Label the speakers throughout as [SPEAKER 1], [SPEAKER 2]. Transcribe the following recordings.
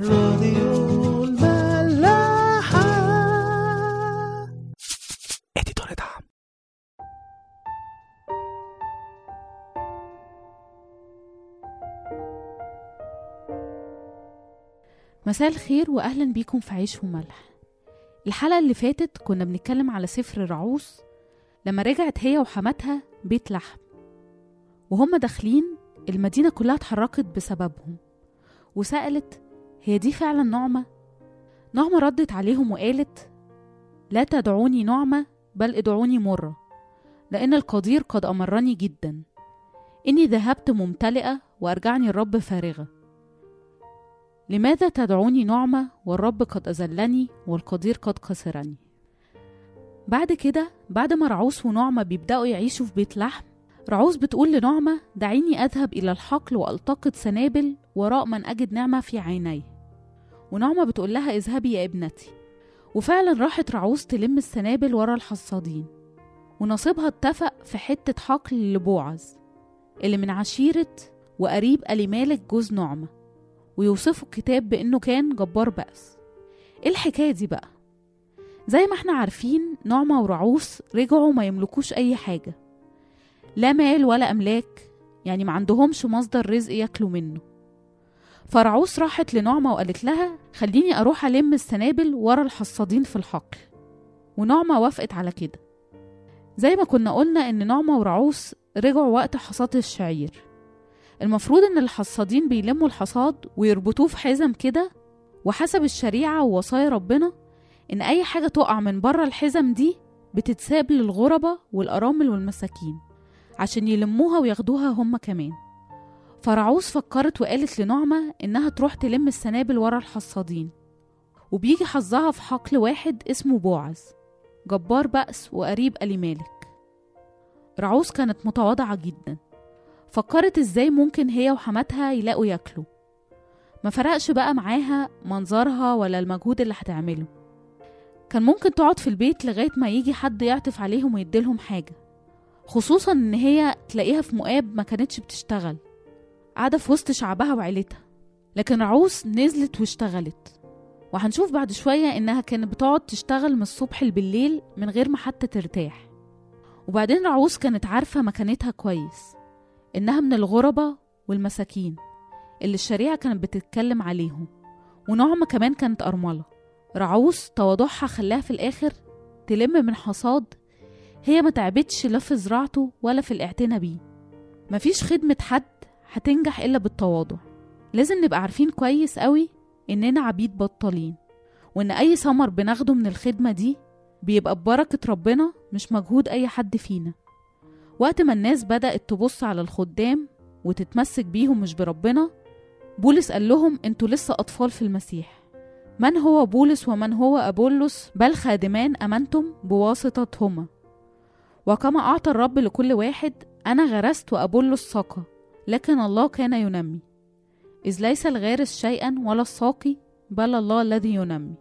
[SPEAKER 1] راديو الملاحة.
[SPEAKER 2] اديتور دعم.
[SPEAKER 3] مساء الخير واهلا بيكم في عيش وملح. الحلقة اللي فاتت كنا بنتكلم على سفر رعوس لما رجعت هي وحماتها بيت لحم. وهم داخلين المدينة كلها اتحركت بسببهم وسألت هي دي فعلا نعمة؟ نعمة ردت عليهم وقالت لا تدعوني نعمة بل ادعوني مرة لأن القدير قد أمرني جدا. إني ذهبت ممتلئة وأرجعني الرب فارغة. لماذا تدعوني نعمة والرب قد أذلني والقدير قد خسرني؟ بعد كده بعد ما رعوس ونعمة بيبدأوا يعيشوا في بيت لحم رعوس بتقول لنعمة دعيني أذهب إلى الحقل وألتقط سنابل وراء من أجد نعمة في عينيه ونعمة بتقول لها اذهبي يا ابنتي. وفعلا راحت رعوس تلم السنابل ورا الحصادين. ونصيبها اتفق في حتة حقل لبوعز اللي من عشيرة وقريب أليمالك جوز نعمة. ويوصفوا الكتاب بأنه كان جبار بأس. إيه الحكاية دي بقى؟ زي ما إحنا عارفين نعمة ورعوس رجعوا ما يملكوش أي حاجة. لا مال ولا أملاك يعني ما عندهمش مصدر رزق ياكلوا منه. فرعوس راحت لنعمة وقالت لها خليني أروح ألم السنابل ورا الحصادين في الحقل. ونعمة وافقت على كده. زي ما كنا قلنا إن نعمة ورعوس رجعوا وقت حصاد الشعير. المفروض إن الحصادين بيلموا الحصاد ويربطوه في حزم كده وحسب الشريعة ووصايا ربنا إن أي حاجة تقع من بره الحزم دي بتتساب للغربة والأرامل والمساكين عشان يلموها وياخدوها هما كمان. فرعوس فكرت وقالت لنعمة إنها تروح تلم السنابل ورا الحصادين وبيجي حظها في حقل واحد اسمه بوعز جبار بأس وقريب أليمالك رعوس كانت متواضعة جدا فكرت إزاي ممكن هي وحماتها يلاقوا ياكلوا. ما فرقش بقى معاها منظرها ولا المجهود اللي هتعمله. كان ممكن تقعد في البيت لغاية ما يجي حد يعطف عليهم ويديلهم حاجة خصوصا إن هي تلاقيها في مؤاب ما كانتش بتشتغل. قاعدة في وسط شعبها وعيلتها. لكن رعوس نزلت واشتغلت. وهنشوف بعد شوية إنها كانت بتقعد تشتغل من الصبح بالليل من غير ما حتى ترتاح. وبعدين رعوس كانت عارفة مكانتها كويس. إنها من الغربة والمساكين اللي الشريعة كانت بتتكلم عليهم. ونعمة كمان كانت أرملة. رعوس تواضعها خلاها في الآخر تلم من حصاد هي ما تعبتش لا في زراعته ولا في الاعتناء بيه. مفيش خدمة حد هتنجح إلا بالتواضع. لازم نبقى عارفين كويس قوي إننا عبيد بطالين وإن أي ثمر بناخده من الخدمة دي بيبقى ببركة ربنا مش مجهود أي حد فينا. وقت ما الناس بدأت تبص على الخدام وتتمسك بيهم مش بربنا بولس قال لهم أنتوا لسه أطفال في المسيح. من هو بولس ومن هو أبولس؟ بل خادمان أمنتم بواسطتهما. وكما أعطى الرب لكل واحد أنا غرست وأبولس سقى لكن الله كان ينمي. إذ ليس الغارس شيئا ولا الساقي بل الله الذي ينمي.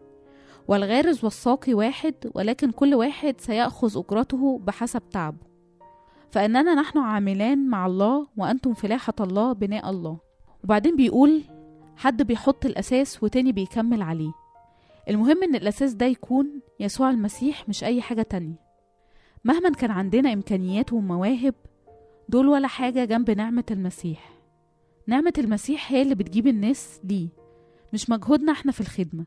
[SPEAKER 3] والغارس والساقي واحد ولكن كل واحد سيأخذ أجرته بحسب تعبه. فإننا نحن عاملان مع الله وأنتم فلاحة الله بناء الله. وبعدين بيقول حد بيحط الأساس وتاني بيكمل عليه. المهم إن الأساس ده يكون يسوع المسيح مش أي حاجة تانية. مهما كان عندنا إمكانيات ومواهب دول ولا حاجة جنب نعمة المسيح. نعمة المسيح هي اللي بتجيب الناس ليه مش مجهودنا إحنا في الخدمة.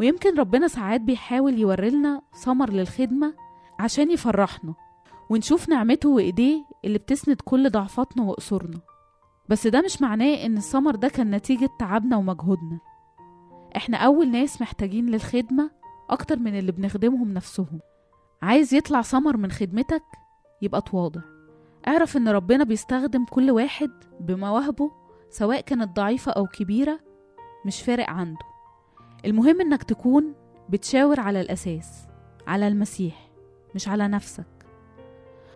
[SPEAKER 3] ويمكن ربنا ساعات بيحاول يوريلنا ثمر للخدمة عشان يفرحنا ونشوف نعمته وإيديه اللي بتسند كل ضعفاتنا وقصورنا. بس ده مش معناه إن الثمر ده كان نتيجة تعبنا ومجهودنا. إحنا أول ناس محتاجين للخدمة أكتر من اللي بنخدمهم نفسهم. عايز يطلع ثمر من خدمتك؟ يبقى تواضع اعرف إن ربنا بيستخدم كل واحد بمواهبه سواء كانت ضعيفة أو كبيرة مش فارق عنده. المهم إنك تكون بتشاور على الأساس على المسيح مش على نفسك.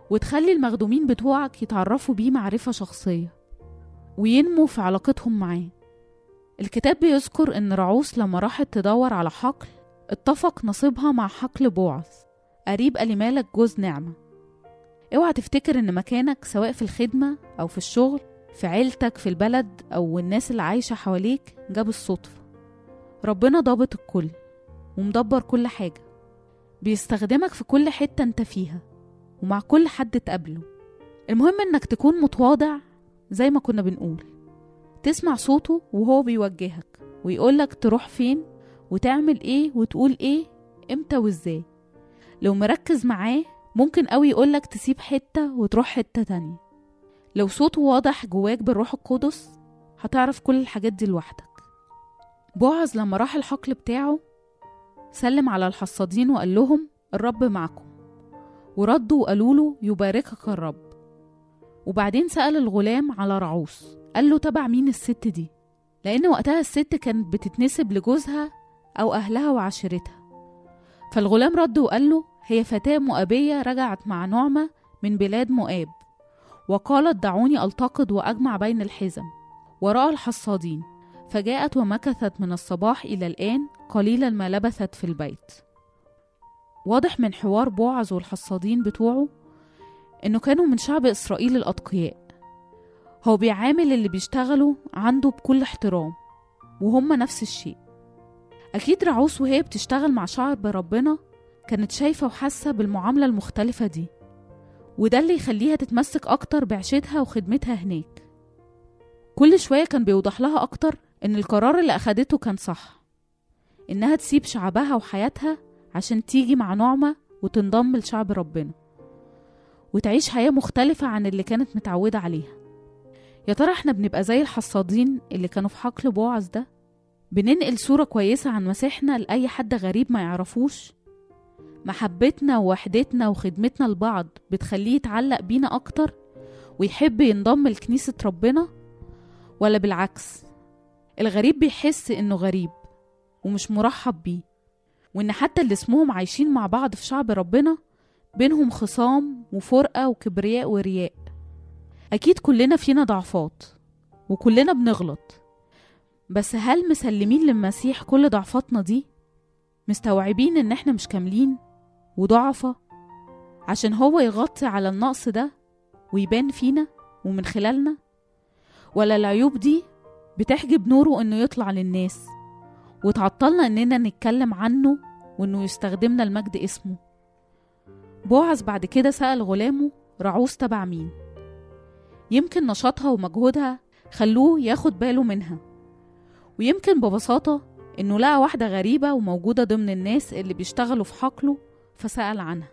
[SPEAKER 3] وتخلي المخدومين بتوعك يتعرفوا بيه معرفة شخصية وينموا في علاقتهم معاه. الكتاب بيذكر إن رعوس لما راحت تدور على حقل اتفق نصيبها مع حقل بوعز قريب أليمالك جوز نعمة. اوعى تفتكر إن مكانك سواء في الخدمة أو في الشغل في عيلتك في البلد أو الناس اللي عايشة حواليك جاب الصدفة. ربنا ضابط الكل ومدبر كل حاجة. بيستخدمك في كل حتة انت فيها ومع كل حد تقابله. المهم انك تكون متواضع زي ما كنا بنقول. تسمع صوته وهو بيوجهك ويقولك تروح فين وتعمل إيه وتقول إيه إمتى وازاي. لو مركز معاه ممكن قوي يقولك تسيب حتة وتروح حتة تانية. لو صوته واضح جواك بالروح القدس هتعرف كل الحاجات دي لوحدك. بوعز لما راح الحقل بتاعه سلم على الحصادين وقال لهم الرب معكم. وردوا وقالوا له يباركك الرب. وبعدين سأل الغلام على رعوس قال له تبع مين الست دي؟ لأن وقتها الست كانت بتتنسب لجوزها أو أهلها وعشيرتها. فالغلام رد وقال له هي فتاة مؤابية رجعت مع نعمة من بلاد مؤاب. وقالت دعوني ألتقط وأجمع بين الحزم. وراء الحصادين. فجاءت ومكثت من الصباح إلى الآن قليلا ما لبثت في البيت. واضح من حوار بوعز والحصادين بتوعه إنه كانوا من شعب إسرائيل الأتقياء. هو بيعامل اللي بيشتغلوا عنده بكل احترام وهم نفس الشيء. أكيد رعوس وهي بتشتغل مع شعب ربنا كانت شايفة وحاسة بالمعاملة المختلفة دي وده اللي يخليها تتمسك أكتر بعشتها وخدمتها هناك. كل شوية كان بيوضح لها أكتر إن القرار اللي أخدته كان صح إنها تسيب شعبها وحياتها عشان تيجي مع نعمة وتنضم لشعب ربنا وتعيش حياة مختلفة عن اللي كانت متعودة عليها. يا ترى إحنا بنبقى زي الحصادين اللي كانوا في حقل بوعز ده؟ بننقل صورة كويسة عن مسيحنا لأي حد غريب ما يعرفوش؟ محبتنا ووحدتنا وخدمتنا لبعض بتخليه يتعلق بينا أكتر ويحب ينضم لكنيسة ربنا؟ ولا بالعكس الغريب بيحس إنه غريب ومش مرحب بيه وإن حتى اللي اسمهم عايشين مع بعض في شعب ربنا بينهم خصام وفرقة وكبرياء ورياء. أكيد كلنا فينا ضعفات وكلنا بنغلط بس هل مسلمين للمسيح كل ضعفاتنا دي؟ مستوعبين إن إحنا مش كاملين؟ وضعفة عشان هو يغطي على النقص ده ويبان فينا ومن خلالنا؟ ولا العيوب دي بتحجب نوره إنه يطلع للناس وتعطلنا إننا نتكلم عنه وإنه يستخدمنا لمجد اسمه بوعز بعد كده سأل غلامه رعوس تبع مين يمكن نشاطها ومجهودها خلوه ياخد باله منها ويمكن ببساطة إنه لقى واحدة غريبة وموجودة ضمن الناس اللي بيشتغلوا في حقله فسأل عنها.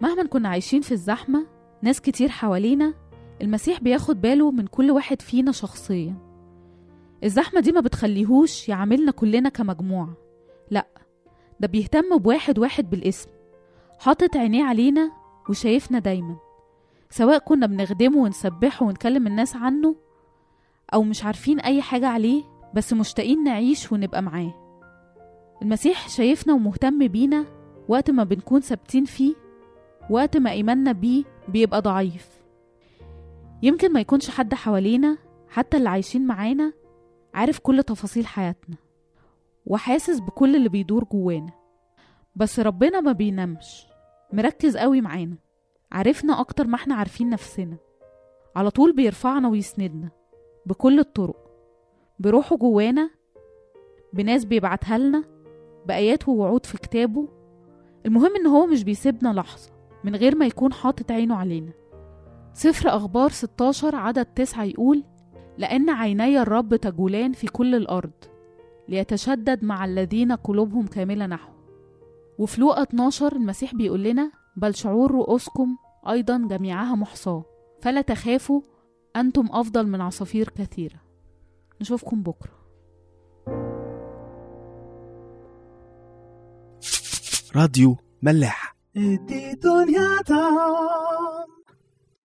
[SPEAKER 3] مهما كنا عايشين في الزحمة ناس كتير حوالينا المسيح بياخد باله من كل واحد فينا شخصيا. الزحمة دي ما بتخليهوش يعاملنا كلنا كمجموعة. لأ ده بيهتم بواحد واحد بالاسم. حاطط عينيه علينا وشايفنا دايما. سواء كنا بنخدمه ونسبحه ونكلم الناس عنه أو مش عارفين أي حاجة عليه بس مشتاقين نعيش ونبقى معاه. المسيح شايفنا ومهتم بينا وقت ما بنكون ثابتين فيه وقت ما إيماننا بيه بيبقى ضعيف. يمكن ما يكونش حد حوالينا حتى اللي عايشين معانا عارف كل تفاصيل حياتنا وحاسس بكل اللي بيدور جوانا. بس ربنا ما بينامش مركز قوي معانا عارفنا أكتر ما إحنا عارفين نفسنا. على طول بيرفعنا ويسندنا بكل الطرق بروحه جوانا بناس بيبعتها لنا بآيات ووعود في كتابه المهم إن هو مش بيسيبنا لحظة من غير ما يكون حاطط عينه علينا. سفر أخبار 16 عدد 9 يقول لأن عيني الرب تجولان في كل الأرض ليتشدد مع الذين قلوبهم كاملة نحوه وفي لوقا 12 المسيح بيقول لنا بل شعور رؤوسكم أيضا جميعها محصاة. فلا تخافوا أنتم أفضل من عصافير كثيرة. نشوفكم بكرة.
[SPEAKER 1] راديو ملاح.